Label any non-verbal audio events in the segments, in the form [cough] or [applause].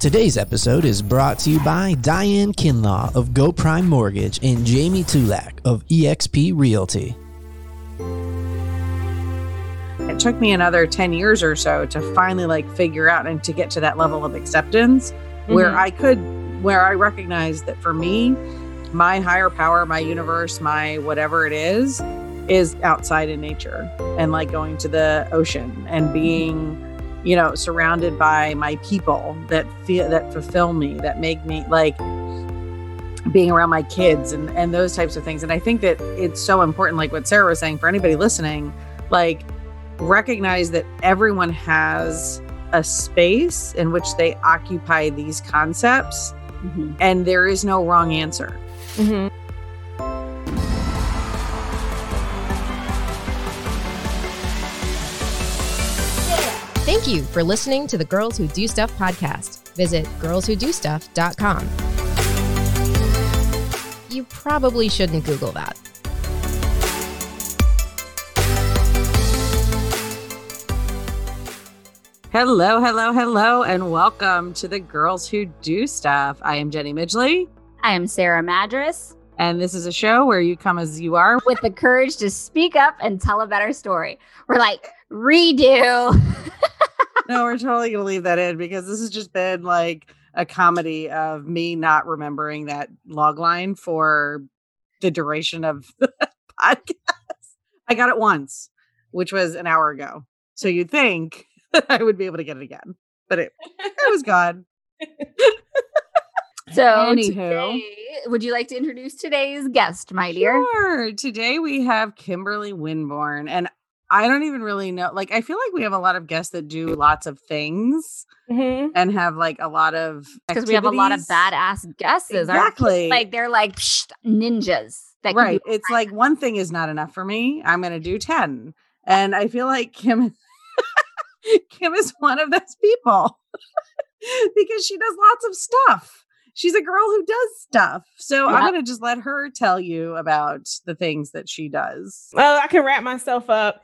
Today's episode is brought to you by Diane Kinlaw of Go Prime Mortgage and Jamie Tulak of eXp Realty. It took me another 10 years or so to finally like figure out and to get to that level of acceptance mm-hmm. where I could where I recognized that for me, my higher power, my universe, my whatever it is, is outside in nature and like going to the ocean and being you know surrounded by my people that feel that fulfill me that make me like being around my kids and and those types of things and i think that it's so important like what sarah was saying for anybody listening like recognize that everyone has a space in which they occupy these concepts mm-hmm. and there is no wrong answer mm-hmm. Thank you for listening to the Girls Who Do Stuff podcast. Visit girlswhodostuff.com. You probably shouldn't Google that. Hello, hello, hello, and welcome to the Girls Who Do Stuff. I am Jenny Midgley. I am Sarah Madras. And this is a show where you come as you are with the courage to speak up and tell a better story. We're like, redo. [laughs] no, we're totally going to leave that in because this has just been like a comedy of me not remembering that log line for the duration of [laughs] the podcast. I got it once, which was an hour ago. So you'd think [laughs] I would be able to get it again, but it, it was gone. So, Anywho. Today, would you like to introduce today's guest, my dear? Sure. Today we have Kimberly Winborn, and I don't even really know. Like, I feel like we have a lot of guests that do lots of things mm-hmm. and have like a lot of because we have a lot of badass guesses. Exactly, like they're like psh, ninjas. right. It's like one thing is not enough for me. I'm going to do ten, and I feel like Kim. [laughs] Kim is one of those people [laughs] because she does lots of stuff. She's a girl who does stuff. So I'm going to just let her tell you about the things that she does. Well, I can wrap myself up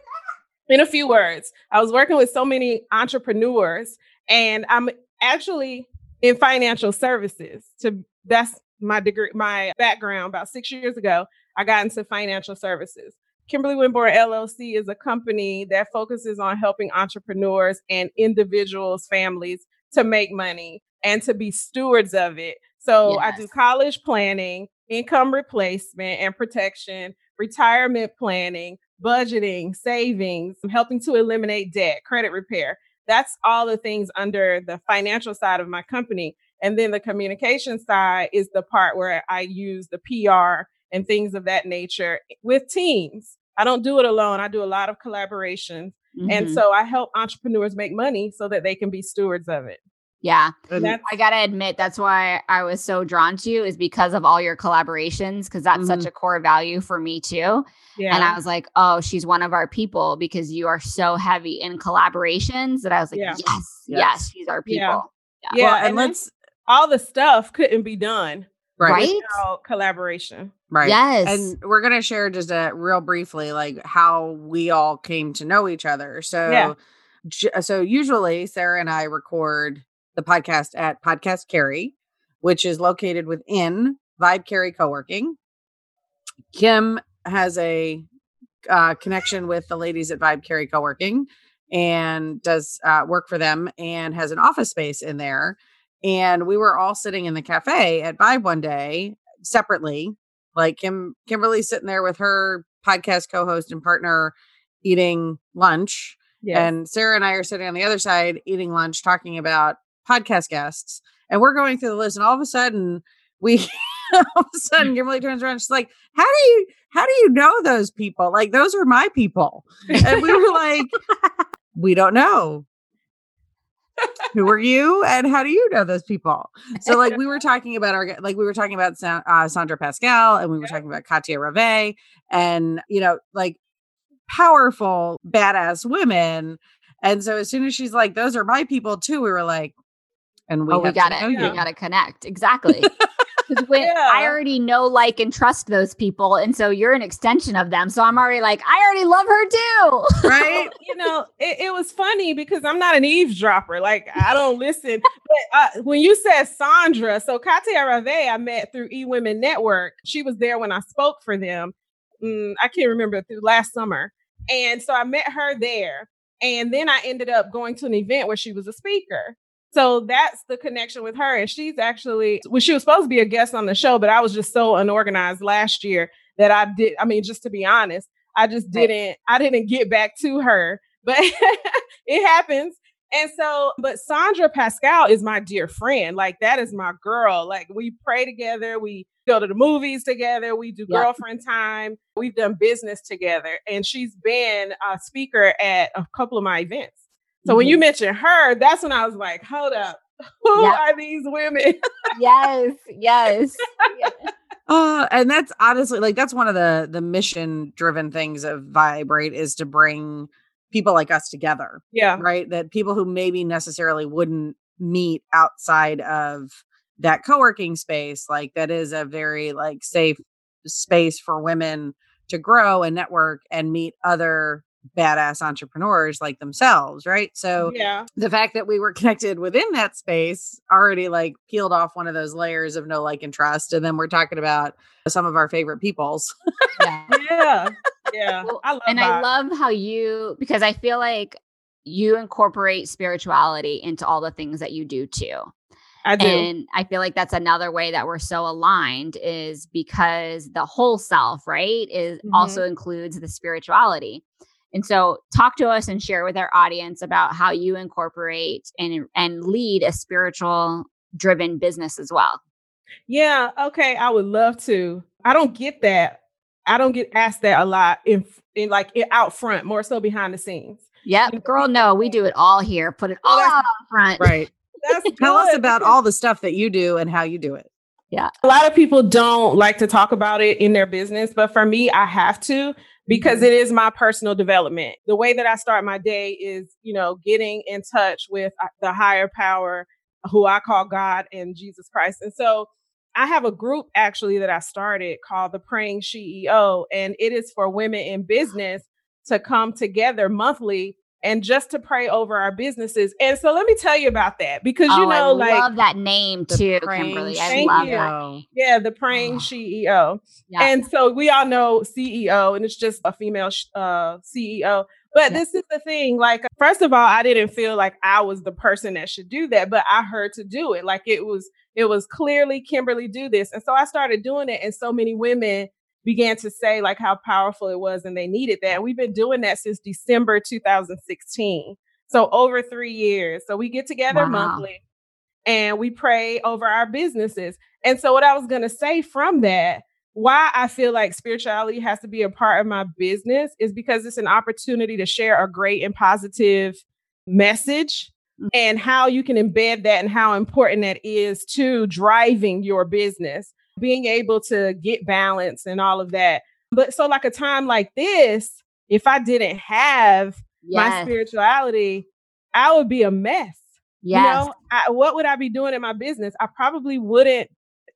in a few words, I was working with so many entrepreneurs, and I'm actually in financial services. To that's my degree, my background. About six years ago, I got into financial services. Kimberly Winborn LLC is a company that focuses on helping entrepreneurs and individuals, families to make money and to be stewards of it. So yes. I do college planning, income replacement and protection, retirement planning, budgeting, savings, helping to eliminate debt, credit repair. That's all the things under the financial side of my company. And then the communication side is the part where I use the PR and things of that nature with teams. I don't do it alone. I do a lot of collaboration. Mm-hmm. And so I help entrepreneurs make money so that they can be stewards of it. Yeah. I got to admit, that's why I was so drawn to you, is because of all your collaborations, because that's mm-hmm. such a core value for me too. Yeah. And I was like, oh, she's one of our people because you are so heavy in collaborations that I was like, yeah. yes, yes, yes, she's our people. Yeah. Yeah. yeah well, and, let's, all the stuff couldn't be done. Right. collaboration. Right. Yes. And we're going to share just a real briefly, like how we all came to know each other. So, yeah. so usually Sarah and I record the podcast at Podcast Cary, which is located within Vibe Cary Co-working. Kim has a uh, connection with the ladies at Vibe Cary Co-working and does uh, work for them and has an office space in there. And we were all sitting in the cafe at Vibe one day separately, like Kim Kimberly sitting there with her podcast co-host and partner eating lunch. Yes. And Sarah and I are sitting on the other side eating lunch, talking about podcast guests, and we're going through the list, and all of a sudden we [laughs] all of a sudden Kimberly turns around, she's like, How do you how do you know those people? Like those are my people. And we were like, [laughs] We don't know. Who are you and how do you know those people? So like we were talking about our like we were talking about uh, Sandra Pascal and we were talking about Katia Rave and you know like powerful badass women and so as soon as she's like, those are my people too, we were like, and we, oh, we got it. We got to connect. Exactly. [laughs] when yeah. I already know, like, and trust those people. And so you're an extension of them. So I'm already like, I already love her too. Right. you know, [laughs] it, it, was funny because I'm not an eavesdropper. Like, I don't listen. but uh, when you said Sandra, so Katia Rave, I met through E Women Network. She was there when I spoke for them. Mm, I can't remember through last summer. And so I met her there. And then I ended up going to an event where she was a speaker. So that's the connection with her. And she's actually, well, she was supposed to be a guest on the show, but I was just so unorganized last year that I did. I mean, just to be honest, I just didn't, I didn't get back to her, but [laughs] it happens. And so, but Sandra Pascal is my dear friend. Like, that is my girl. Like, we pray together, we go to the movies together, we do girlfriend time, we've done business together. And she's been a speaker at a couple of my events. So mm-hmm. when you mentioned her, that's when I was like, hold up. [laughs] Who yep. are these women? [laughs] yes, yes. yes. [laughs] Uh, and that's honestly like that's one of the the mission driven things of Vibrate is to bring people like us together. Yeah. Right. That people who maybe necessarily wouldn't meet outside of that co-working space, like that is a very like safe space for women to grow and network and meet other badass entrepreneurs like themselves, right? So yeah. the fact that we were [laughs] connected within that space already like peeled off one of those layers of no like and trust. And then we're talking about some of our favorite peoples. yeah. yeah. Yeah. I and that. I love how you because I feel like you incorporate spirituality into all the things that you do too. I do. And I feel like that's another way that we're so aligned is because the whole self, right, is mm-hmm. also includes the spirituality. And so, talk to us and share with our audience about how you incorporate and and lead a spiritual driven business as well. Yeah, okay, I would love to. I don't get that. I don't get asked that a lot in in like in, out front, more so behind the scenes. Yep, girl, no, we do it all here. Put it oh, all out front. Right. [laughs] Tell us about all the stuff that you do and how you do it. Yeah. A lot of people don't like to talk about it in their business, but for me, I have to because it is my personal development. The way that I start my day is, you know, getting in touch with uh, the higher power, who I call God and Jesus Christ. And so I have a group actually that I started called the Praying CEO, and it is for women in business to come together monthly and just to pray over our businesses. And so let me tell you about that because oh, you know, I like love that name too, Kimberly. I love you. that. Yeah, the praying oh. CEO. Yeah. And so we all know CEO, and it's just a female uh, CEO. But yeah. this is the thing. Like, first of all, I didn't feel like I was the person that should do that, but I heard to do it. Like it was, it was clearly Kimberly do this, and so I started doing it. And so many women began to say like how powerful it was and they needed that. We've been doing that since December 2016. So over three years. So we get together wow. monthly and we pray over our businesses. And so what I was going to say from that, why I feel like spirituality has to be a part of my business is because it's an opportunity to share a great and positive message mm. and how you can embed that and how important that is to driving your business being able to get balance and all of that. But so, like a time like this, if I didn't have yes. my spirituality, I would be a mess. Yes. You know, I, what would I be doing in my business? I probably wouldn't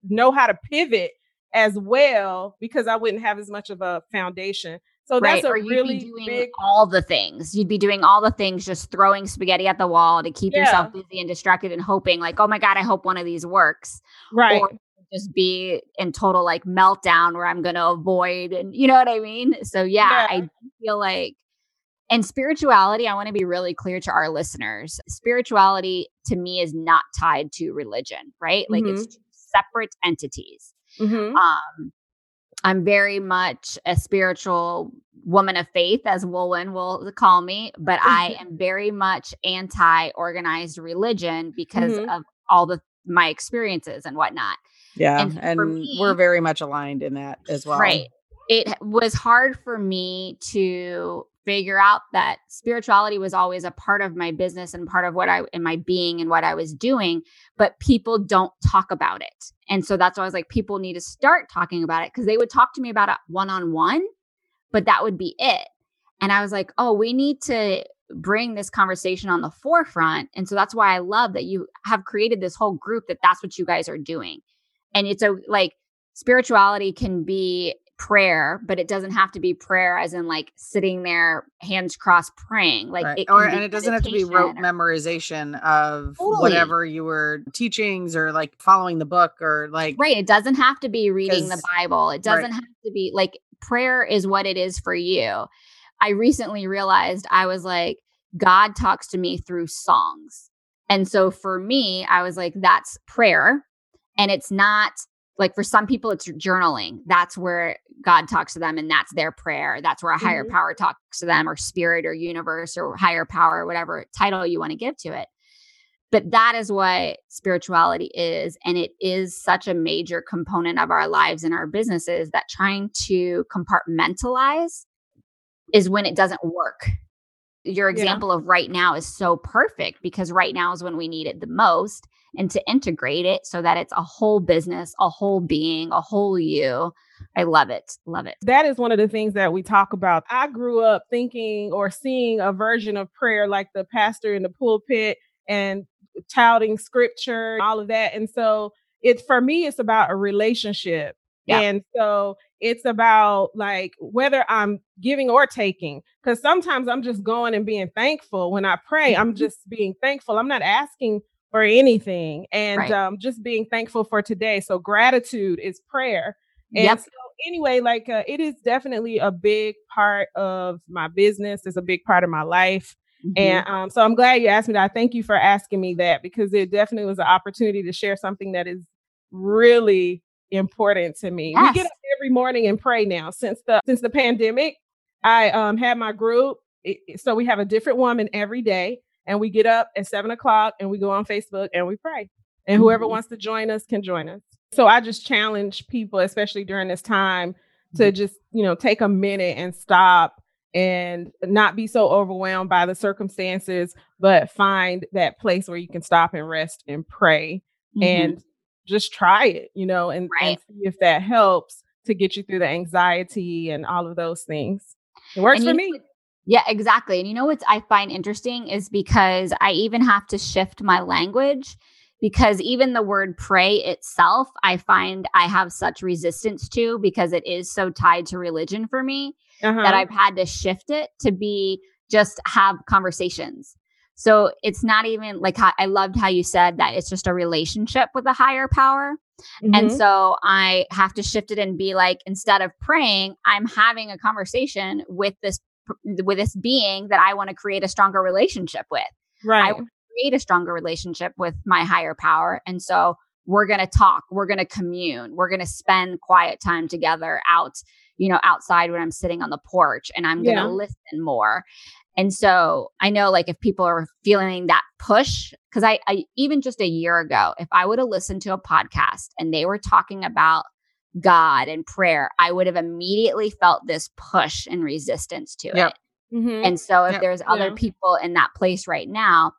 know how to pivot as well because I wouldn't have as much of a foundation. So right. that's a or you'd really be doing big all the things. You'd be doing all the things, just throwing spaghetti at the wall to keep yeah. yourself busy and distracted and hoping, like, oh my God, I hope one of these works. Right. Or just be in total like meltdown where I'm going to avoid and you know what I mean? So yeah, yeah. I feel like and spirituality, I want to be really clear to our listeners. Spirituality to me is not tied to religion, right? Like mm-hmm. it's separate entities. Mm-hmm. Um, I'm very much a spiritual woman of faith, as Woolwin will call me, but I [laughs] am very much anti organized religion because mm-hmm. of all the my experiences and whatnot. Yeah. And, and me, we're very much aligned in that as well. Right. It was hard for me to figure out that spirituality was always a part of my business and part of what I in my being and what I was doing, but people don't talk about it. And so that's why I was like, people need to start talking about it because they would talk to me about it one on one, but that would be it. And I was like, oh, we need to bring this conversation on the forefront. And so that's why I love that you have created this whole group that that's what you guys are doing And it's a like spirituality can be prayer, but it doesn't have to be prayer as in like sitting there, hands crossed, praying. Like right. it or and it doesn't have to be rote or, memorization of totally. whatever you were teachings or like following the book or like right. It doesn't have to be reading the Bible. It doesn't right. have to be like prayer is what it is for you. I recently realized I was like, God talks to me through songs. And so for me, I was like, that's prayer. And it's not like for some people, it's journaling. That's where God talks to them and that's their prayer. That's where a higher mm-hmm. power talks to them, or spirit, or universe, or higher power, whatever title you want to give to it. But that is what spirituality is. And it is such a major component of our lives and our businesses that trying to compartmentalize is when it doesn't work. Your example yeah. of right now is so perfect because right now is when we need it the most. And to integrate it so that it's a whole business, a whole being, a whole you. I love it. Love it. That is one of the things that we talk about. I grew up thinking or seeing a version of prayer like the pastor in the pulpit and touting scripture, all of that. And so it's for me, it's about a relationship. Yeah. And so it's about like whether I'm giving or taking, because sometimes I'm just going and being thankful when I pray. I'm mm-hmm. just being thankful. I'm not asking for anything and right. um, just being thankful for today. So gratitude is prayer. And yep. so anyway, like uh, it is definitely a big part of my business. It's a big part of my life. Mm-hmm. And um, so I'm glad you asked me that. Thank you for asking me that because it definitely was an opportunity to share something that is really important to me. Yes. We get up every morning and pray now since the since the pandemic. I um had my group, it, so we have a different woman every day, and we get up at seven o'clock and we go on Facebook and we pray. And mm-hmm. whoever wants to join us can join us. So I just challenge people, especially during this time, to mm-hmm. just you know take a minute and stop and not be so overwhelmed by the circumstances, but find that place where you can stop and rest and pray mm-hmm. and just try it, you know, and, right. and see if that helps to get you through the anxiety and all of those things. It works for me. Yeah, exactly. And you know what I find interesting is because I even have to shift my language because even the word pray itself, I find I have such resistance to because it is so tied to religion for me uh-huh. that I've had to shift it to be just have conversations. So it's not even like I loved how you said that it's just a relationship with a higher power. Mm-hmm. And so I have to shift it and be like, instead of praying, I'm having a conversation with this with this being that I want to create a stronger relationship with. Right. I create a stronger relationship with my higher power. And so we're going to talk, we're going to commune, we're going to spend quiet time together out, you know, outside when I'm sitting on the porch and I'm going to yeah. listen more. And so I know like if people are feeling that push, because I, I even just a year ago, if I would have listened to a podcast and they were talking about God and prayer, I would have immediately felt this push and resistance to yep. it. Mm-hmm. And so if yep. there's other yeah. people in that place right now,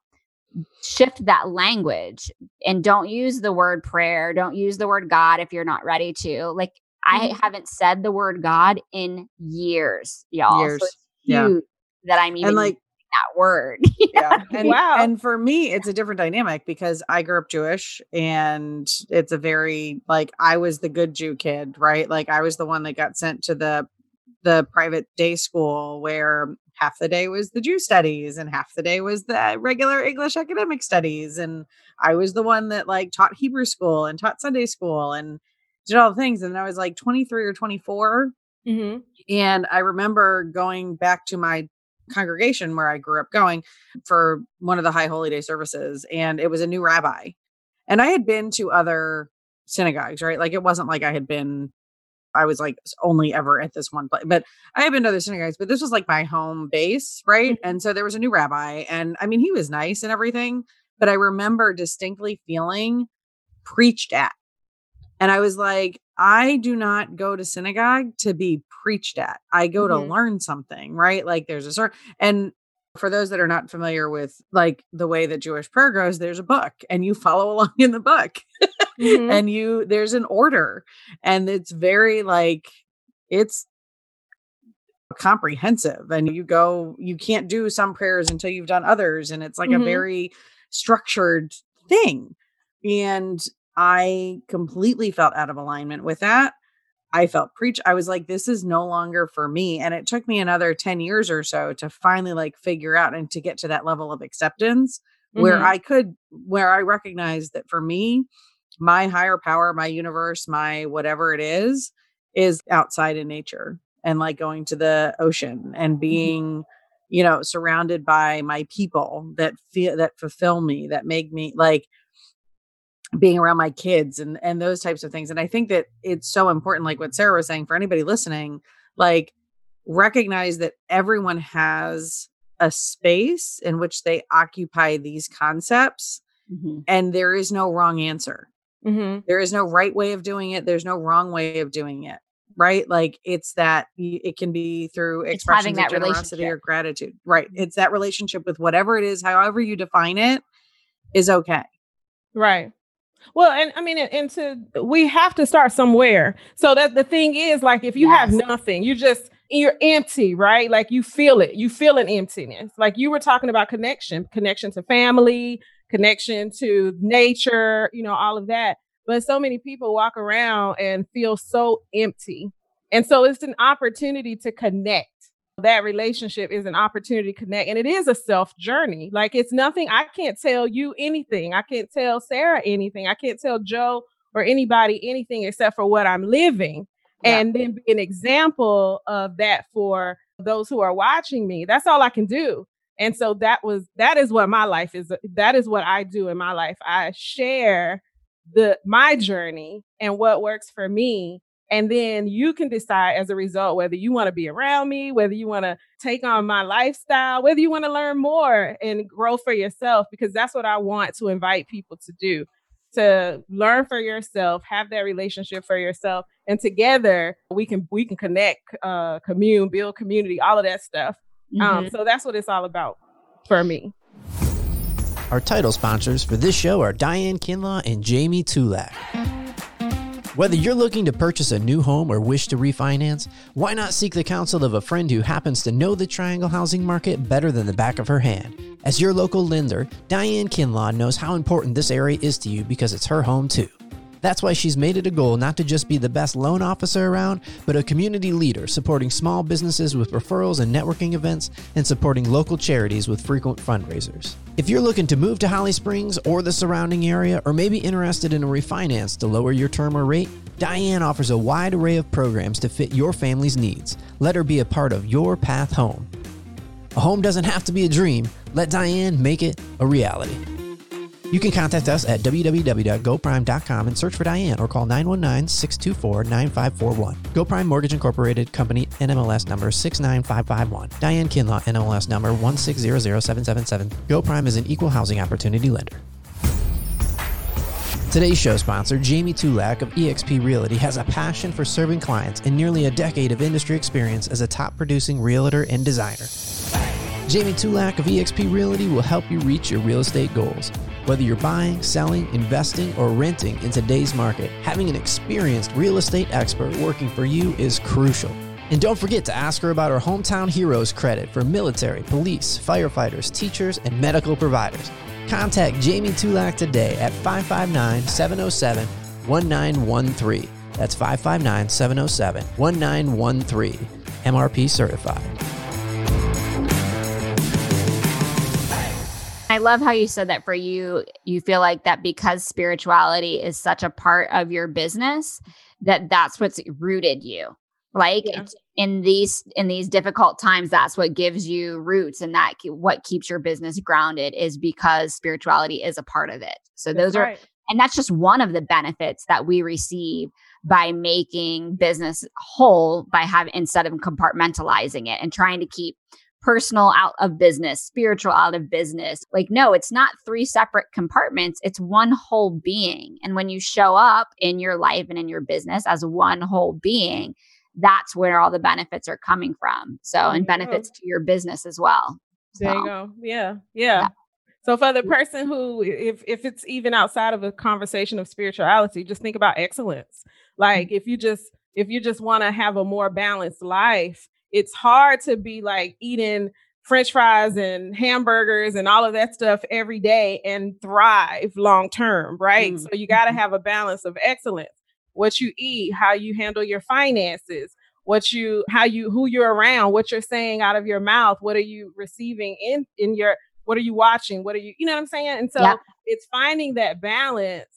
shift that language and don't use the word prayer, don't use the word God if you're not ready to. Like mm-hmm. I haven't said the word God in years, y'all. Years. So yeah that I'm even and like that word. [laughs] Yeah. And, wow. And for me, it's a different dynamic because I grew up Jewish and it's a very like I was the good Jew kid, right? Like I was the one that got sent to the the private day school where half the day was the Jew studies and half the day was the regular English academic studies. And I was the one that like taught Hebrew school and taught Sunday school and did all the things. And I was like 23 or 24. Mm-hmm. And I remember going back to my congregation where I grew up going for one of the high holy day services. And it was a new rabbi. And I had been to other synagogues, right? Like it wasn't like I had been, I was like only ever at this one place, but I had been to other synagogues, but this was like my home base, right? Mm-hmm. And so there was a new rabbi. And I mean, he was nice and everything, but I remember distinctly feeling preached at. And I was like, I do not go to synagogue to be preached at. I go mm-hmm. to learn something, right? Like there's a certain, and for those that are not familiar with like the way that Jewish prayer goes, there's a book and you follow [laughs] along in the book mm-hmm. and you, there's an order and it's very like, it's comprehensive and you go, you can't do some prayers until you've done others. And it's like mm-hmm. a very structured thing. And I completely felt out of alignment with that. I felt preach. I was like, this is no longer for me. And it took me another 10 years or so to finally like figure out and to get to that level of acceptance mm-hmm. where I could, where I recognized that for me, my higher power, my universe, my whatever it is, is outside in nature and like going to the ocean and mm-hmm. being, mm-hmm. you know, surrounded by my people that feel that fulfill me, that make me like being around my kids and and those types of things and i think that it's so important like what sarah was saying for anybody listening like recognize that everyone has a space in which they occupy these concepts mm-hmm. and there is no wrong answer. Mm-hmm. there is no right way of doing it there's no wrong way of doing it right? Like it's that it can be through expressions of generosity or gratitude right? It's that relationship with whatever it is however you define it is okay. Right well, and I mean, and to we have to start somewhere. So that the thing is, like, if you yes. have nothing, you just you're empty, right? Like you feel it. You feel an emptiness. Like you were talking about connection, connection to family, connection to nature, you know, all of that. But so many people walk around and feel so empty. And so it's an opportunity to connect that relationship is an opportunity to connect and it is a self journey. Like it's nothing i can't tell you anything. I can't tell sarah anything. I can't tell joe or anybody anything except for what i'm living. Yeah. and then be an example of that for those who are watching me. That's all i can do. And so that was that is what my life is that is what i do in my life. I share the my journey and what works for me and then you can decide as a result whether you want to be around me, whether you want to take on my lifestyle, whether you want to learn more and grow for yourself, because that's what I want to invite people to do to learn for yourself have that relationship for yourself and together we can we can connect uh commune build community all of that stuff. Um, mm-hmm. um so that's what it's all about for me. Our title sponsors for this show are diane kinlaw and jamie tulak whether you're looking to purchase a new home or wish to refinance, why not seek the counsel of a friend who happens to know the Triangle housing market better than the back of her hand? As your local lender, Diane Kinlaw knows how important this area is to you because it's her home too. That's why she's made it a goal not to just be the best loan officer around, but a community leader supporting small businesses with referrals and networking events and supporting local charities with frequent fundraisers. If you're looking to move to Holly Springs or the surrounding area, or maybe interested in a refinance to lower your term or rate, Diane offers a wide array of programs to fit your family's needs. Let her be a part of your path home. A home doesn't have to be a dream. Let Diane make it a reality. You can contact us at www.goprime.com and search for Diane or call 919 624 9541. GoPrime Mortgage Incorporated Company NMLS number 69551. Diane Kinlaw NMLS number 1600777. GoPrime is an equal housing opportunity lender. Today's show sponsor, Jamie Tulak of eXp Realty, has a passion for serving clients and nearly a decade of industry experience as a top producing realtor and designer. Jamie Tulak of eXp Realty will help you reach your real estate goals. Whether you're buying, selling, investing, or renting in today's market, having an experienced real estate expert working for you is crucial. And don't forget to ask her about her Hometown Heroes credit for military, police, firefighters, teachers, and medical providers. Contact Jamie Tulak today at 559 707 1913. That's 559 707 1913. MRP certified. I love how you said that for you, you feel like that because spirituality is such a part of your business, that that's what's rooted you. Like yeah. in these in these difficult times, that's what gives you roots, and that what keeps your business grounded is because spirituality is a part of it. So that's those right. are, and that's just one of the benefits that we receive by making business whole by having instead of compartmentalizing it and trying to keep personal out of business, spiritual out of business. Like, no, it's not three separate compartments, it's one whole being. And when you show up in your life and in your business as one whole being, that's where all the benefits are coming from. So, and benefits to your business as well. So, there you go. Yeah. Yeah. yeah. So for the person who, if if it's even outside of a conversation of spirituality, just think about excellence. Like mm-hmm. if you just if you just want to have a more balanced life, it's hard to be like eating french fries and hamburgers and all of that stuff every day and thrive long term, right? Mm-hmm. So you got to have a balance of excellence. What you eat, how you handle your finances, what you how you who you're around, what you're saying out of your mouth, what are you receiving in in your what are you watching? What are you, you know what I'm saying? And so it's finding that balance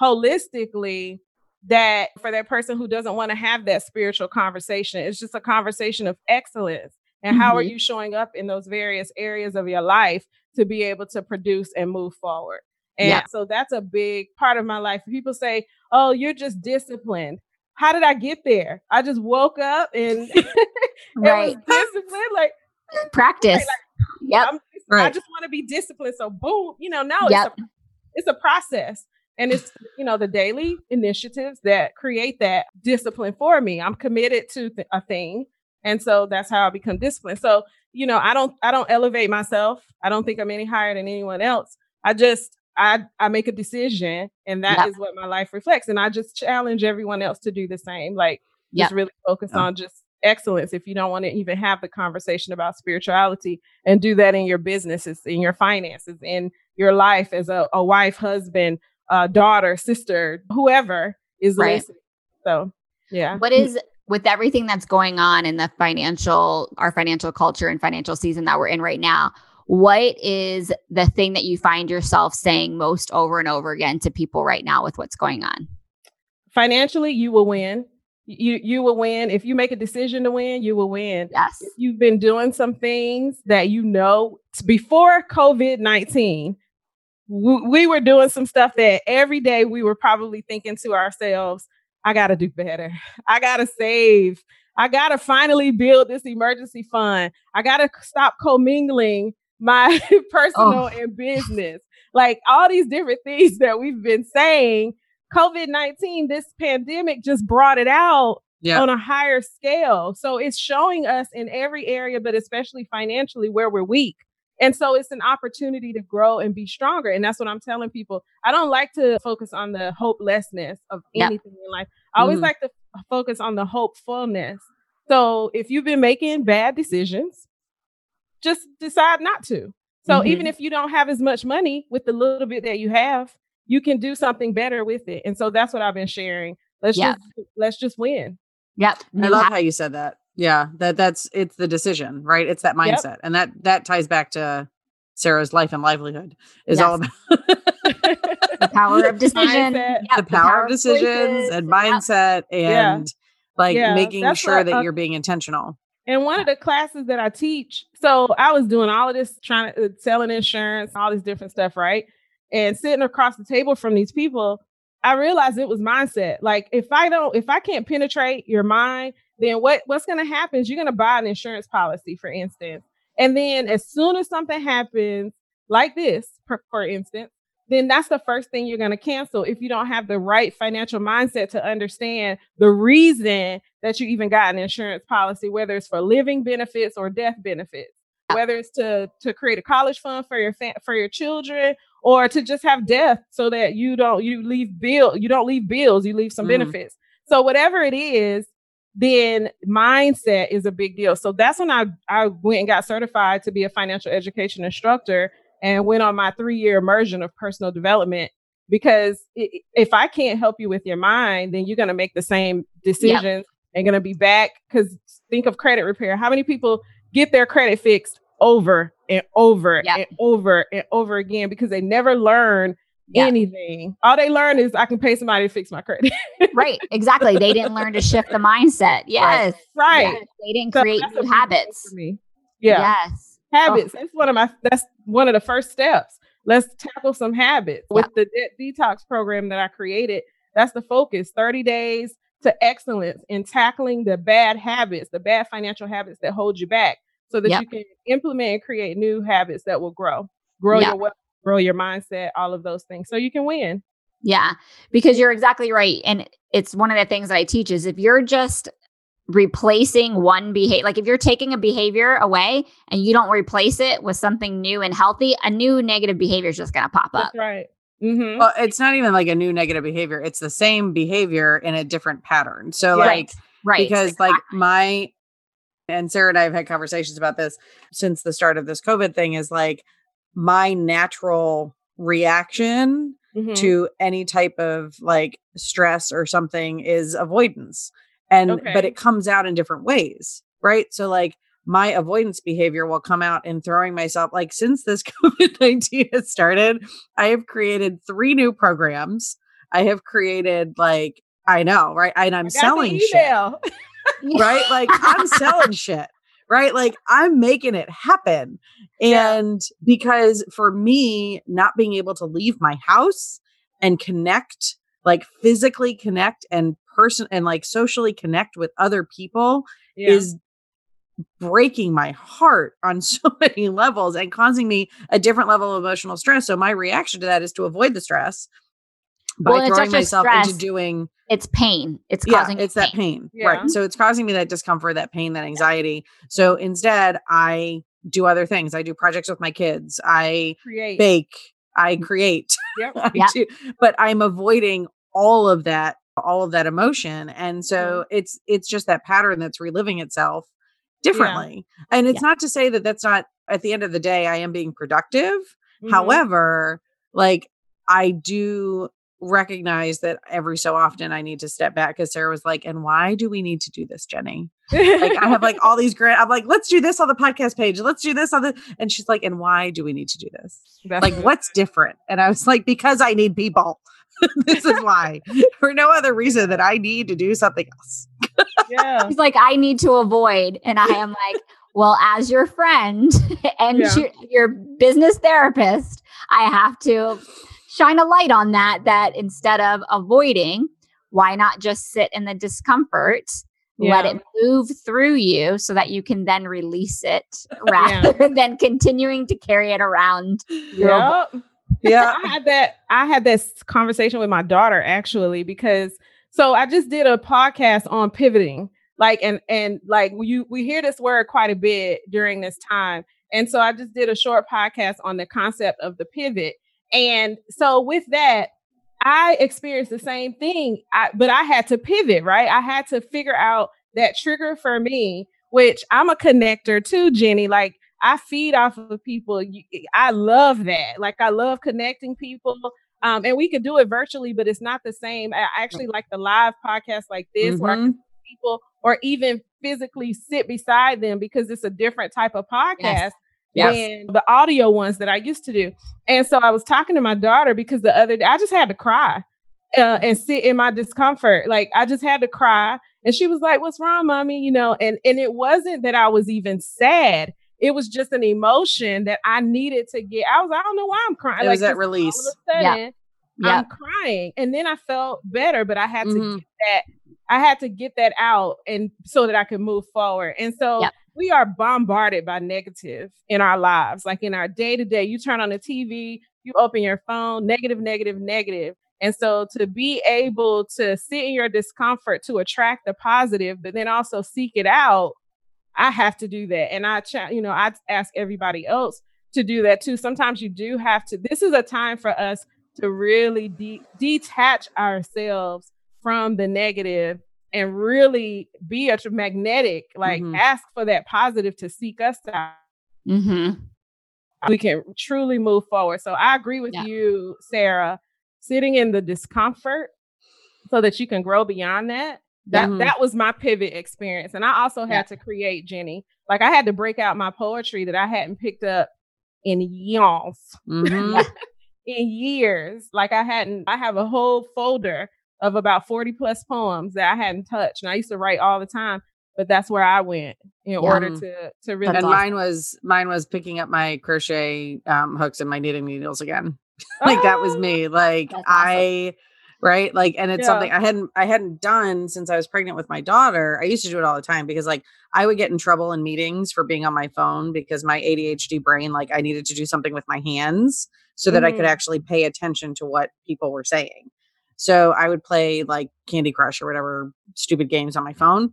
holistically that for that person who doesn't want to have that spiritual conversation, it's just a conversation of excellence. And mm-hmm. how are mm-hmm. you showing up in those various areas of your life to be able to produce and move forward? And yeah. so that's a big part of my life. People say, Oh, you're just disciplined. How did I get there? I just woke up and [laughs] right. disciplined. Like practice. Like, yep. right. I just want to be disciplined. So boom, you know, no, yep. it's, a, it's a process. And it's, you know, the daily initiatives that create that discipline for me. I'm committed to th- a thing. And so that's how I become disciplined. So, you know, I don't I don't elevate myself. I don't think I'm any higher than anyone else. I just I I make a decision and that yep. is what my life reflects. And I just challenge everyone else to do the same. Like just yep. really focus yep. on just excellence if you don't want to even have the conversation about spirituality and do that in your businesses, in your finances, in your life as a, a wife, husband, uh, daughter, sister, whoever is right. listening. So, yeah. What is with everything that's going on in the financial, our financial culture and financial season that we're in right now? What is the thing that you find yourself saying most over and over again to people right now with what's going on? Financially, you will win you you will win if you make a decision to win you will win yes if you've been doing some things that you know before covid-19 we, we were doing some stuff that every day we were probably thinking to ourselves i gotta do better [laughs] i gotta save i gotta finally build this emergency fund i gotta stop commingling my [laughs] personal oh. and business like all these different things [laughs] that we've been saying COVID 19, this pandemic just brought it out yeah. on a higher scale. So it's showing us in every area, but especially financially, where we're weak. And so it's an opportunity to grow and be stronger. And that's what I'm telling people. I don't like to focus on the hopelessness of anything in life. I always mm-hmm. like to focus on the hopefulness. So if you've been making bad decisions, just decide not to. So mm-hmm. even if you don't have as much money with the little bit that you have, you can do something better with it. And so that's what I've been sharing. Let's just let's just win. Yep. I love how you said that. Yeah, that that's it's the decision, right? It's that mindset. Yep. And that that ties back to Sarah's life and livelihood is yes. all about [laughs] the power of [laughs] decision, yep. the, power the, power of decisions and mindset yep. and yeah. like yeah. making sure what, that uh, you're being intentional. And one of the classes that I teach, so I was doing all of this, trying to uh, selling insurance, all this different stuff, right? and sitting across the table from these people, I realized it was mindset. Like if I don't, if I can't penetrate your mind, then what what's going to happen is you're going to buy an insurance policy, for instance, and then as soon as something happens like this, for, for instance, then that's the first thing you're going to cancel if you don't have the right financial mindset to understand the reason that you even got an insurance policy, whether it's for living benefits or death benefits. Whether it's to to create a college fund for your fa- for your children or to just have death so that you don't you leave bill you don't leave bills you leave some mm. benefits. So whatever it is then mindset is a big deal so that's when i i went and got certified to be a financial education instructor and went on my three year immersion of personal development because if i can't help you with your mind then you're going to make the same decisions yep. and going to be back because think of credit repair how many people get their credit fixed over and over yep. and over and over again because they never learn yep. anything. All they learn is I can pay somebody to fix my credit. right. Exactly. They didn't learn to shift the mindset. [laughs] Yes. Right. right. Yes. They didn't so create new habits. For me. Yeah. Yes. Habits. Oh. That's one of my that's one of the first steps. Let's tackle some habits. Yep. With the debt detox program that I created, that's the focus. 30 days to excellence in tackling the bad habits, the bad financial habits that hold you back so that yep. you can implement and create new habits that will grow, grow yep. your wealth, grow your mindset, all of those things. So you can win. Yeah, because you're exactly right. And it's one of the things that I teach is if you're just replacing one behavior, like if you're taking a behavior away and you don't replace it with something new and healthy, a new negative behavior is just going to pop up. That's right. Mm-hmm. Well, it's not even like a new negative behavior. It's the same behavior in a different pattern. So, right. like, right, because exactly. like my and Sarah and I have had conversations about this since the start of this COVID thing is like my natural reaction mm-hmm. to any type of like stress or something is avoidance. And okay. but it comes out in different ways, right? So like my avoidance behavior will come out in throwing myself like since this [laughs] COVID-19 has started, I have created three new programs. I have created like I know, right? And I'm selling shit. right? Like I'm [laughs] selling shit, right? Like I'm making it happen. And yeah. because for me, not being able to leave my house and connect, like physically connect and person and like socially connect with other people yeah. is breaking my heart on [laughs] so many levels and causing me a different level of emotional stress. So my reaction to that is to avoid the stress by well, throwing myself stress. into doing it's pain. It's causing yeah, it's that pain. Yeah. Right. So it's causing me that discomfort, that pain, that anxiety. So instead I do other things. I do projects with my kids. I create. bake. I mm. create. Yep. [laughs] I yep. do, but I'm avoiding all of that, all of that emotion. And so mm. it's it's just that pattern that's reliving itself differently. Yeah. And it's yeah. not to say that that's not at the end of the day I am being productive. Mm-hmm. However, like I do recognize that every so often I need to step back because Sarah was like, and why do we need to do this, Jenny? like I have like [laughs] all these great, I'm like, let's do this on the podcast page. Let's do this on the, and she's like, and why do we need to do this? That's like, what's different? And I was like, because I need people. [laughs] this is why [laughs] for no other reason that I need to do something else. yeah. He's like, I need to avoid. And I am like, well, as your friend and yeah. your, your business therapist, I have to shine a light on that that instead of avoiding why not just sit in the discomfort yeah. let it move through you so that you can then release it [laughs] rather yeah. [laughs] than continuing to carry it around yeah [laughs] yeah i had that i had this conversation with my daughter actually because so i just did a podcast on pivoting like and and like you we hear this word quite a bit during this time and so i just did a short podcast on the concept of the pivot and so with that, I experienced the same thing, I, but I had to pivot, right? I had to figure out that trigger for me, which I'm a connector too, Jenny. Like I feed off of people. I love that. Like I love connecting people. Um, and we could do it virtually, but it's not the same. I actually like the live podcast like this, mm-hmm. where I can mm-hmm. people or even physically sit beside them because it's a different type of podcast. Yes yes. than the audio ones that I used to do. And so I was talking to my daughter because the other day I just had to cry uh, and sit in my discomfort. Like I just had to cry. And she was like, What's wrong, mommy? You know, and, and it wasn't that I was even sad. It was just an emotion that I needed to get. I was, I don't know why I'm crying. It like, was that release. Sudden, yeah. I'm crying. And then I felt better, but I had mm-hmm. to get that I had to get that out and so that I could move forward. And so yep we are bombarded by negative in our lives. Like in our day to day, you turn on the TV, you open your phone, negative, negative, negative. And so to be able to sit in your discomfort to attract the positive, but then also seek it out, I have to do that. And I, you know, I ask everybody else to do that too. Sometimes you do have to. This is a time for us to really de- detach ourselves from the negative and really be a magnetic, like mm-hmm. ask for that positive to seek us out. Mm-hmm. We can truly move forward. So I agree with yeah. you, Sarah, sitting in the discomfort so that you can grow beyond that. That mm-hmm. that was my pivot experience. And I also had yeah. to create Jenny. Like I had to break out my poetry that I hadn't picked up in years. Mm-hmm. [laughs] in years. Like I hadn't, I have a whole folder of about 40 plus poems that I hadn't touched. And I used to write all the time, but that's where I went in yeah. order to to really. And mine was mine was picking up my crochet um, hooks and my knitting needles again. [laughs] like oh, that was me. Like awesome. I right like and it's yeah. something i hadn't i hadn't done since i was pregnant with my daughter i used to do it all the time because like i would get in trouble in meetings for being on my phone because my adhd brain like i needed to do something with my hands so that mm. i could mm. actually pay attention to what people were saying so I would play like Candy Crush or whatever stupid games on my phone.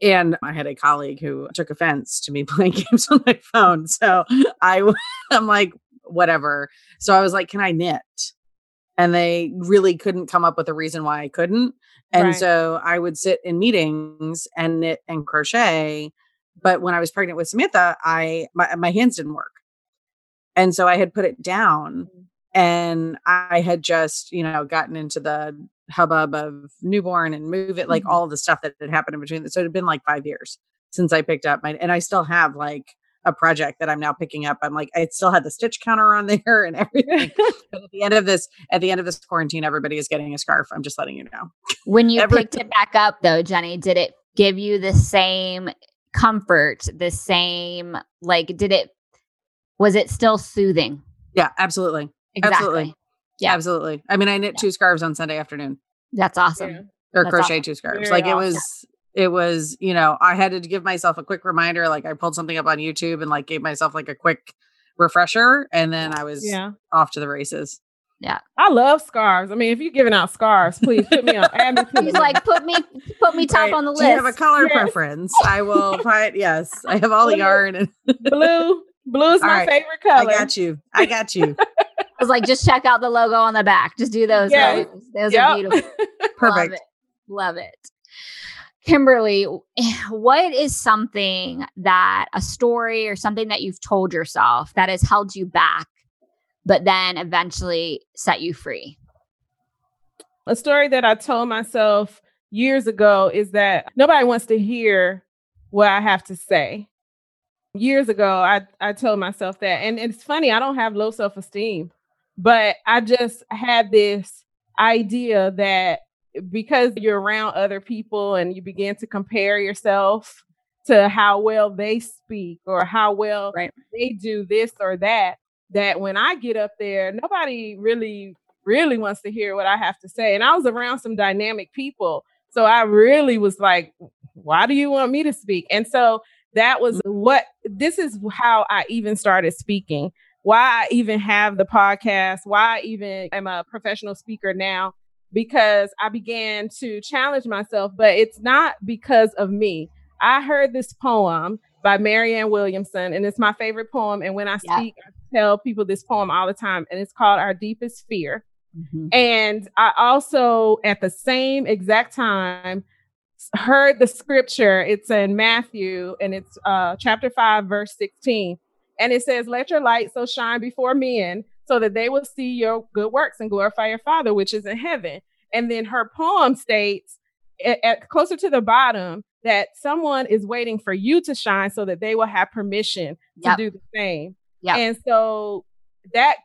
And I had a colleague who took offense to me [laughs] playing games on my phone. So I, [laughs] I'm like, whatever. So I was like, can I knit? And they really couldn't come up with a reason why I couldn't. And right. so I would sit in meetings and knit and crochet but when I was pregnant with Samantha, I my, my hands didn't work. And so I had put it down mm. And I had just, you know, gotten into the hubbub of newborn and move it, like mm-hmm. all the stuff that had happened in between. So it had been like five years since I picked up my, and I still have like a project that I'm now picking up. I'm like, I still had the stitch counter on [laughs] there and everything. [laughs] but at the end of this, at the end of this quarantine, everybody is getting a scarf. I'm just letting you know. When you Every- picked it back up though, Jenny, did it give you the same comfort, the same, like, did it, was it still soothing? Yeah, absolutely. Exactly. Absolutely. Yeah, absolutely. I mean, I knit yeah. two scarves on Sunday afternoon. That's awesome. Yeah. Or That's crochet awesome. two scarves. Very like awesome. it was it was, you know, I had to give myself a quick reminder. Like I pulled something up on YouTube and like gave myself like a quick refresher and then I was yeah. off to the races. Yeah. I love scarves. I mean, if you're giving out scarves, please put me on. Add me He's like, put me, put me top right. on the list. Do you have a color yes. preference? I will find. Yes, I have all the yarn and blue. Blue is my right. favorite color. I got you. I got you. [laughs] Was like, just check out the logo on the back. Just do. Those, those yep. are beautiful. [laughs] Perfect. Love it. Love it. Kimberly, what is something that a story or something that you've told yourself that has held you back, but then eventually set you free? A story that I told myself years ago is that nobody wants to hear what I have to say. Years ago, I, I told myself that. And it's funny, I don't have low self esteem, but I just had this idea that because you're around other people and you begin to compare yourself to how well they speak or how well right. they do this or that that when I get up there nobody really really wants to hear what I have to say and I was around some dynamic people so I really was like why do you want me to speak and so that was mm. what this is how I even started speaking why I even have the podcast why I even am a professional speaker now because I began to challenge myself, but it's not because of me. I heard this poem by Marianne Williamson, and it's my favorite poem. And when I speak, yeah. I tell people this poem all the time, and it's called Our Deepest Fear. Mm-hmm. And I also, at the same exact time, heard the scripture. It's in Matthew, and it's uh, chapter 5, verse 16. And it says, Let your light so shine before men so that they will see your good works and glorify your Father which is in heaven. And then her poem states at, at closer to the bottom that someone is waiting for you to shine so that they will have permission yep. to do the same. Yeah. And so that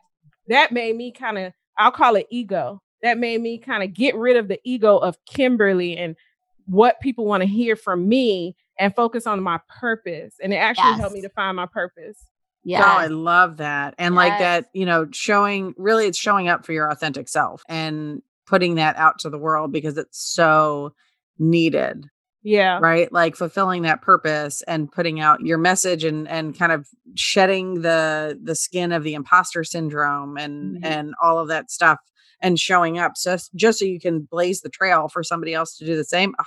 that made me kind of I'll call it ego. That made me kind of get rid of the ego of Kimberly and what people want to hear from me and focus on my purpose. And it actually yes. helped me to find my purpose. Yeah. Oh, I love that. And yes. like that, you know, showing really it's showing up for your authentic self and putting that out to the world because it's so needed. Yeah. Right? Like fulfilling that purpose and putting out your message and and kind of shedding the the skin of the imposter syndrome and mm-hmm. and all of that stuff and showing up so just so you can blaze the trail for somebody else to do the same. Oh,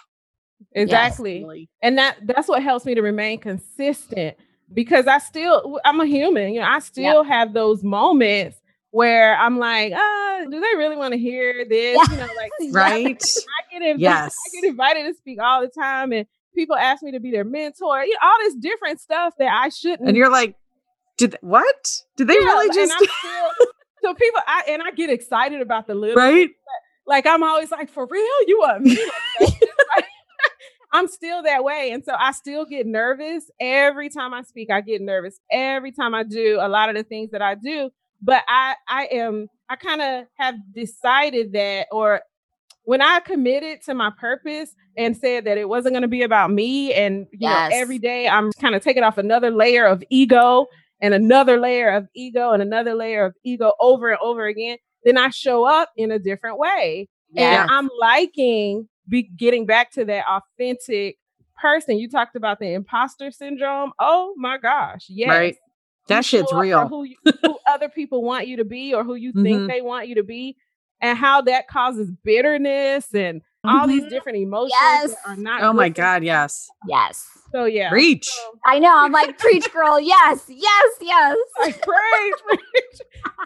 exactly. Yes. And that that's what helps me to remain consistent because I still I'm a human. You know, I still yep. have those moments where I'm like, ah, do they really want to hear this? You know, like [laughs] right. I get invited, yes. I get invited to speak all the time, and people ask me to be their mentor. You know, all this different stuff that I shouldn't. And you're like, did what? Did they yeah, really just? [laughs] Still, so people, I and I get excited about the little right. Like I'm always like, for real, you want me? [laughs] I'm still that way. And so I still get nervous every time I speak. I get nervous every time I do a lot of the things that I do but I I am I kind of have decided that or when I committed to my purpose and said that it wasn't going to be about me and you yes. know every day I'm kind of taking off another layer of ego and another layer of ego and another layer of ego over and over again then I show up in a different way and I'm liking be getting back to that authentic person you talked about the imposter syndrome oh my gosh yes right. That shit's real. Who, you, who other people want you to be or who you mm-hmm. think they want you to be, and how that causes bitterness and mm-hmm. all these mm-hmm. different emotions yes. are not. Oh my God, yes. Yes. So yeah. Preach. So, I know. I'm like, preach, girl. Yes, yes, yes. Like, preach, preach.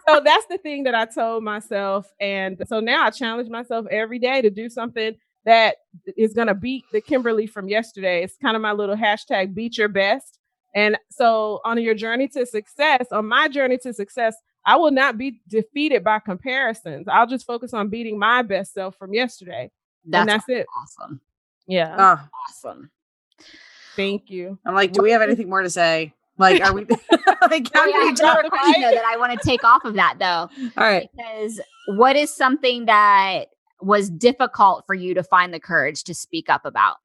So that's the thing that I told myself. And so now I challenge myself every day to do something that is going to beat the Kimberly from yesterday. It's kind of my little hashtag beat your best. And so on your journey to success, on my journey to success, I will not be defeated by comparisons. I'll just focus on beating my best self from yesterday. That's, and that's it. Awesome. Yeah. Oh. Awesome. Thank you. I'm like, do we have anything more to say? Like, are we [laughs] [laughs] like oh, how oh, yeah, question though, that I want to take off of that though? [laughs] All right. Because what is something that was difficult for you to find the courage to speak up about?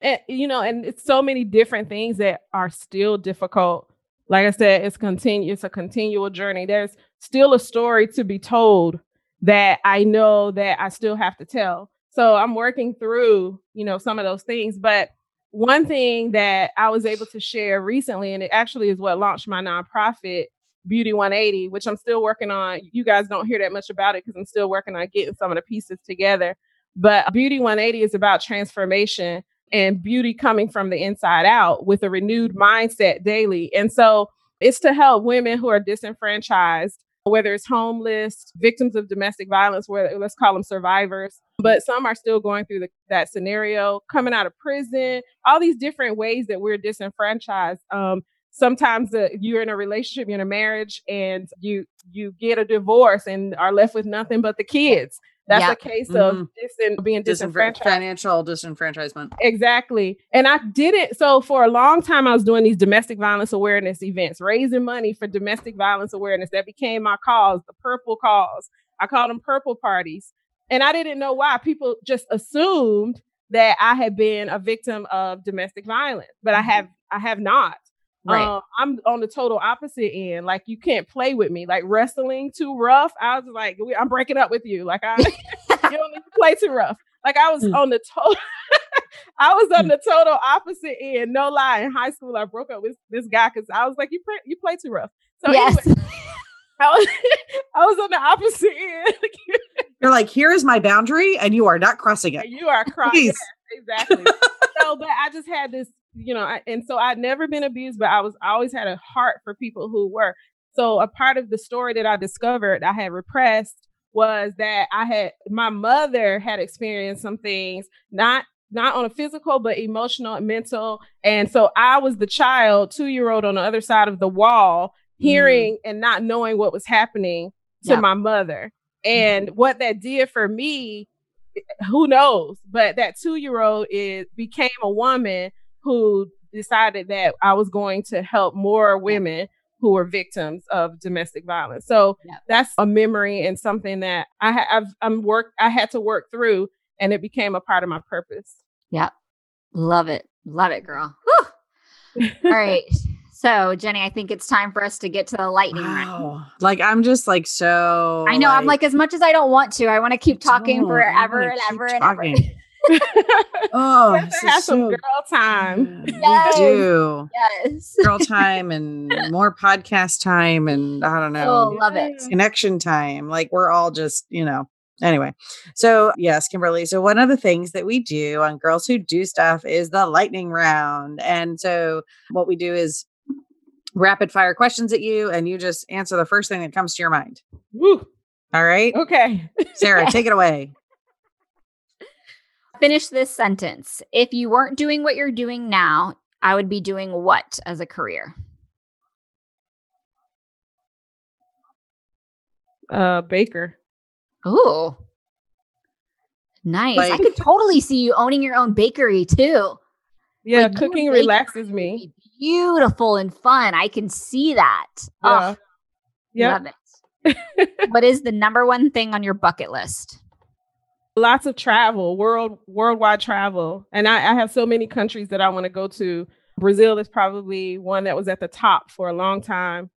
And you know, and it's so many different things that are still difficult. Like I said, it's continue, it's a continual journey. There's still a story to be told that I know that I still have to tell. So I'm working through, you know, some of those things. But one thing that I was able to share recently, and it actually is what launched my nonprofit, Beauty 180, which I'm still working on. You guys don't hear that much about it because I'm still working on getting some of the pieces together. But Beauty 180 is about transformation and beauty coming from the inside out with a renewed mindset daily. And so it's to help women who are disenfranchised, whether it's homeless, victims of domestic violence, whether let's call them survivors, but some are still going through the, that scenario, coming out of prison, all these different ways that we're disenfranchised. Um, sometimes uh, you're in a relationship, you're in a marriage, and you you get a divorce and are left with nothing but the kids. That's yep. a case of mm-hmm. dis- being disenfranchised. Financial disenfranchisement. Exactly. And I did it. So for a long time, I was doing these domestic violence awareness events, raising money for domestic violence awareness. That became my cause, the purple cause. I called them purple parties. And I didn't know why. People just assumed that I had been a victim of domestic violence, but I mm-hmm. have I have not. Right. Um, I'm on the total opposite end. Like you can't play with me. Like wrestling too rough. I was like, I'm breaking up with you. Like I, [laughs] [laughs] you don't need to play too rough. Like I was mm. on the total. [laughs] I was on mm. the total opposite end. No lie. In high school, I broke up with this guy because I was like, you play, you play too rough. So yes. Anyway, I was I was on the opposite end. You're like, here is my boundary, and you are not crossing it. You are crossing. exactly. so, but I just had this you know, I, and so I'd never been abused, but I was I always had a heart for people who were. So a part of the story that I discovered I had repressed was that I had my mother had experienced some things, not not on a physical but emotional and mental. And so I was the child, two year old on the other side of the wall, mm-hmm. hearing mm. and not knowing what was happening to my mother. And mm. what that did for me, who knows? But that two year old is became a woman who decided that I was going to help more women who were victims of domestic violence. So that's a memory and something that I have I'm work I had to work through and it became a part of my purpose. Yeah. Love it. Love it, girl. All right. [laughs] So, Jenny, I think it's time for us to get to the lightning wow. round. Like, I'm just like so. I know. Like, I'm like, as much as I don't want to, I want to keep talking forever and ever and ever. [laughs] oh, have some so, girl time. Yes. We do. Yes. Girl time and more podcast time and I don't know. Oh, love it. Connection time. Like we're all just, you know. Anyway, so yes, Kimberly. So one of the things that we do on Girls Who Do Stuff is the lightning round. And so what we do is rapid fire questions at you and you just answer the first thing that comes to your mind. Woo. All right. Okay. Sarah, [laughs] take it away finish this sentence. If you weren't doing what you're doing now, I would be doing what as a career? Uh, baker. Ooh, nice. Like, I could totally see you owning your own bakery too. Yeah, like, cooking relaxes me. Beautiful and fun. I can see that. Yeah. Oh, yep. Love it. what is the number one thing on your bucket list? Lots of travel, world worldwide travel, and I, I have so many countries that I want to go to. Brazil is probably one that was at the top for a long time.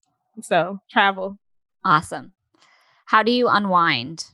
So travel. Awesome. How do you unwind?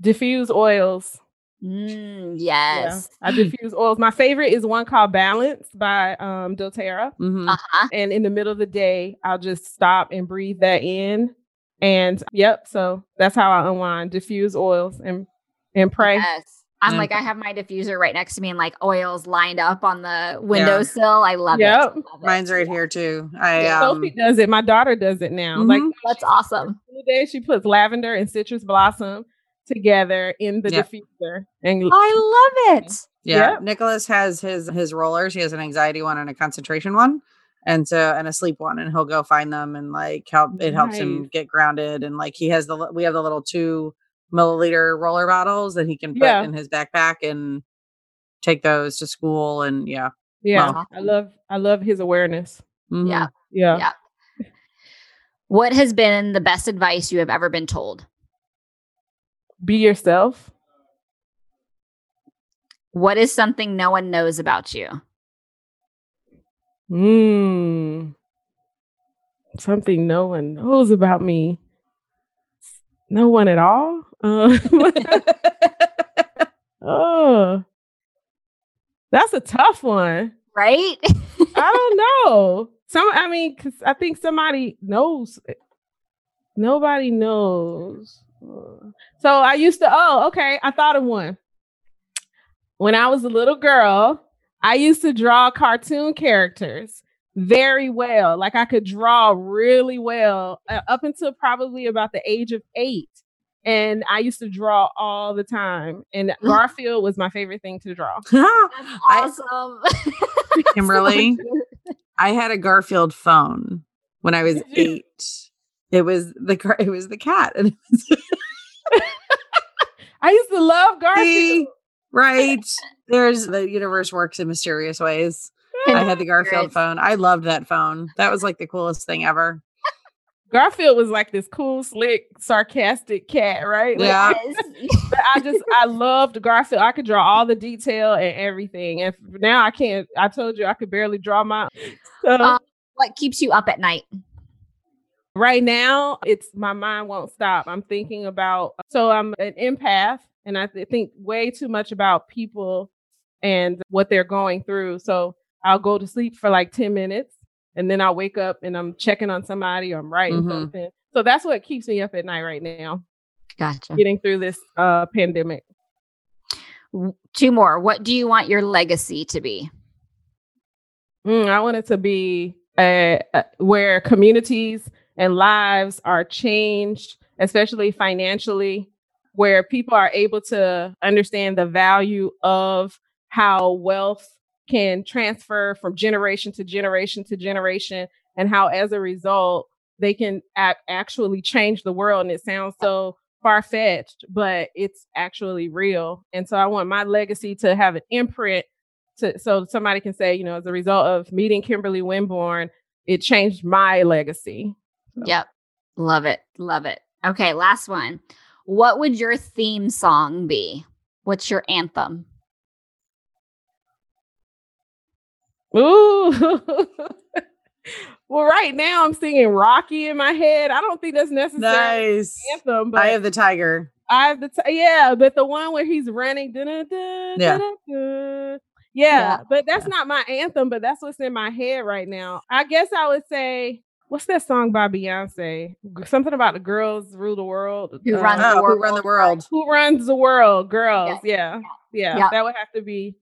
Diffuse oils. Mm, yes. Yeah, I diffuse oils. My favorite is one called Balance by um, doTERRA. Mm-hmm. Uh-huh. And in the middle of the day, I'll just stop and breathe that in. And yep, so that's how I unwind. Diffuse oils and and pray. Yes. I'm like, I have my diffuser right next to me and like oils lined up on the windowsill. Yeah. I love yep. it. Love Mine's right here too. I yeah, um, Sophie does it. My daughter does it now. Mm-hmm. Like that's awesome. The day she puts lavender and citrus blossom together in the yep. diffuser. And I love it. Yeah. Yep. Nicholas has his his rollers. He has an anxiety one and a concentration one. And so and a sleep one and he'll go find them and like help it helps him get grounded and like he has the we have the little two milliliter roller bottles that he can put yeah. in his backpack and take those to school and yeah. Yeah. Well, I love I love his awareness. Mm-hmm. Yeah. Yeah. Yeah. What has been the best advice you have ever been told? Be yourself. What is something no one knows about you? Hmm. Something no one knows about me. No one at all. Uh, [laughs] [laughs] oh, that's a tough one, right? I [laughs] don't know. Some, I mean, because I think somebody knows. Nobody knows. So I used to. Oh, okay. I thought of one. When I was a little girl, I used to draw cartoon characters very well. Like I could draw really well uh, up until probably about the age of eight. And I used to draw all the time. And [laughs] Garfield was my favorite thing to draw. [laughs] awesome. [laughs] Kimberly, I had a Garfield phone when I was eight. It was the it was the cat, and I used to love Garfield. See, right there's the universe works in mysterious ways. I had the Garfield phone. I loved that phone. That was like the coolest thing ever. Garfield was like this cool, slick, sarcastic cat, right? Like, yeah. [laughs] but I just I loved Garfield. I could draw all the detail and everything. And now I can't. I told you I could barely draw my. [laughs] So, um, what keeps you up at night? Right now, it's my mind won't stop. I'm thinking about. So I'm an empath, and I th- think way too much about people and what they're going through. So I'll go to sleep for like 10 minutes and then I'll wake up and I'm checking on somebody or I'm writing mm-hmm. something. So that's what keeps me up at night right now. Gotcha. Getting through this uh, pandemic. Two more. What do you want your legacy to be? Mm, I want it to be a, a, where communities and lives are changed, especially financially, where people are able to understand the value of how wealth can transfer from generation to generation to generation and how as a result they can a- actually change the world and it sounds so far-fetched but it's actually real. And so i want my legacy to have an imprint to so somebody can say you know as a result of meeting kimberly winborne it changed my legacy. So. yep. Love it. Love it. Okay last one. What would your theme song be? What's your anthem Ooh. [laughs] well, right now I'm singing Rocky in my head. I don't think that's necessary. Nice. Anthem, but Eye of the Tiger. I have the t- yeah, but the one where he's running. Yeah. Yeah, yeah, but that's yeah. not my anthem, but that's what's in my head right now. I guess I would say, what's that song by Beyonce? Something about the girls rule the world. Who uh, runs the world? Who run the world? Who runs the world? Girls. Yeah. Yeah. yeah. That would have to be.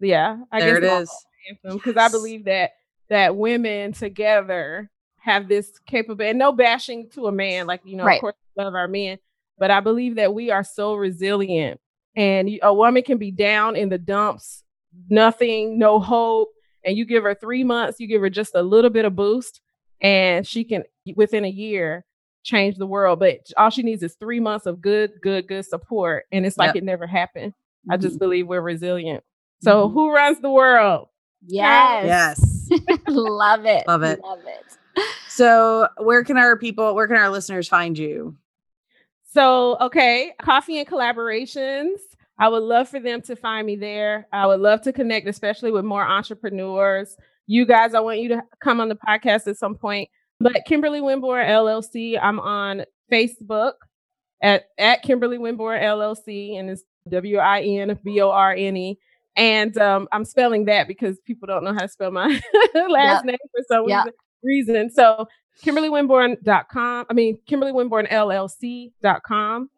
Yeah. I there guess it is anthem because yes. I believe that that women together have this capability. And no bashing to a man, like you know, right. of course, love our men, but I believe that we are so resilient. And a woman can be down in the dumps, nothing, no hope, and you give her three months, you give her just a little bit of boost, and she can within a year change the world. But all she needs is three months of good, good, good support, and it's like yep. it never happened. Mm-hmm. I just mm-hmm. believe we're resilient. So, mm-hmm. who runs the world? Yes. Yes. [laughs] Love it. Love it. Love it. So, where can our people, where can our listeners find you? So, okay, coffee and collaborations. I would love for them to find me there. I would love to connect, especially with more entrepreneurs. You guys, I want you to come on the podcast at some point. But Kimberly Winborne LLC, I'm on Facebook at, at Kimberly Winborne LLC, and it's W I N B O R N E. And um, I'm spelling that because people don't know how to spell my [laughs] last yep. name for some yep. reason. So KimberlyWinborne.com. I mean, KimberlyWinborneLLC.com.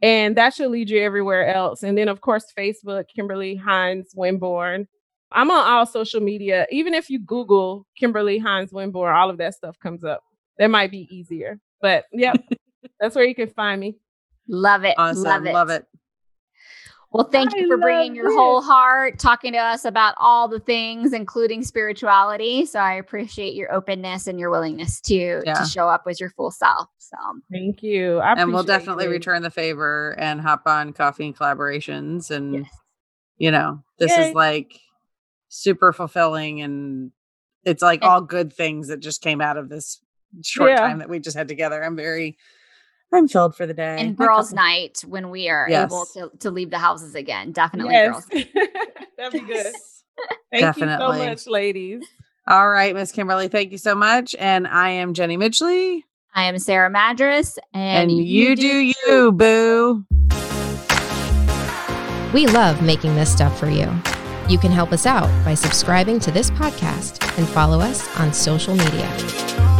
And that should lead you everywhere else. And then, of course, Facebook, Kimberly Hines Winborne. I'm on all social media. Even if you Google Kimberly Hines Winborne, all of that stuff comes up. That might be easier. But yep, [laughs] that's where you can find me. Love it. Awesome. Love it. Love it. Well, thank I you for bringing your it. whole heart, talking to us about all the things, including spirituality. So I appreciate your openness and your willingness to yeah. to show up as your full self. So thank you. and we'll definitely you. return the favor and hop on coffee and collaborations. And yes. you know, this Yay. is like super fulfilling and it's like and, all good things that just came out of this short yeah. time that we just had together. I'm very I'm filled for the day. And [laughs] girls' night when we are yes. able to, to leave the houses again. Definitely yes. girls. [laughs] That'd be good. [laughs] Thank Definitely. you so much, ladies. All right, Miss Kimberly, thank you so much. And I am Jenny Midgley. I am Sarah Madras. And, and you, you do you, boo. We love making this stuff for you. You can help us out by subscribing to this podcast and follow us on social media.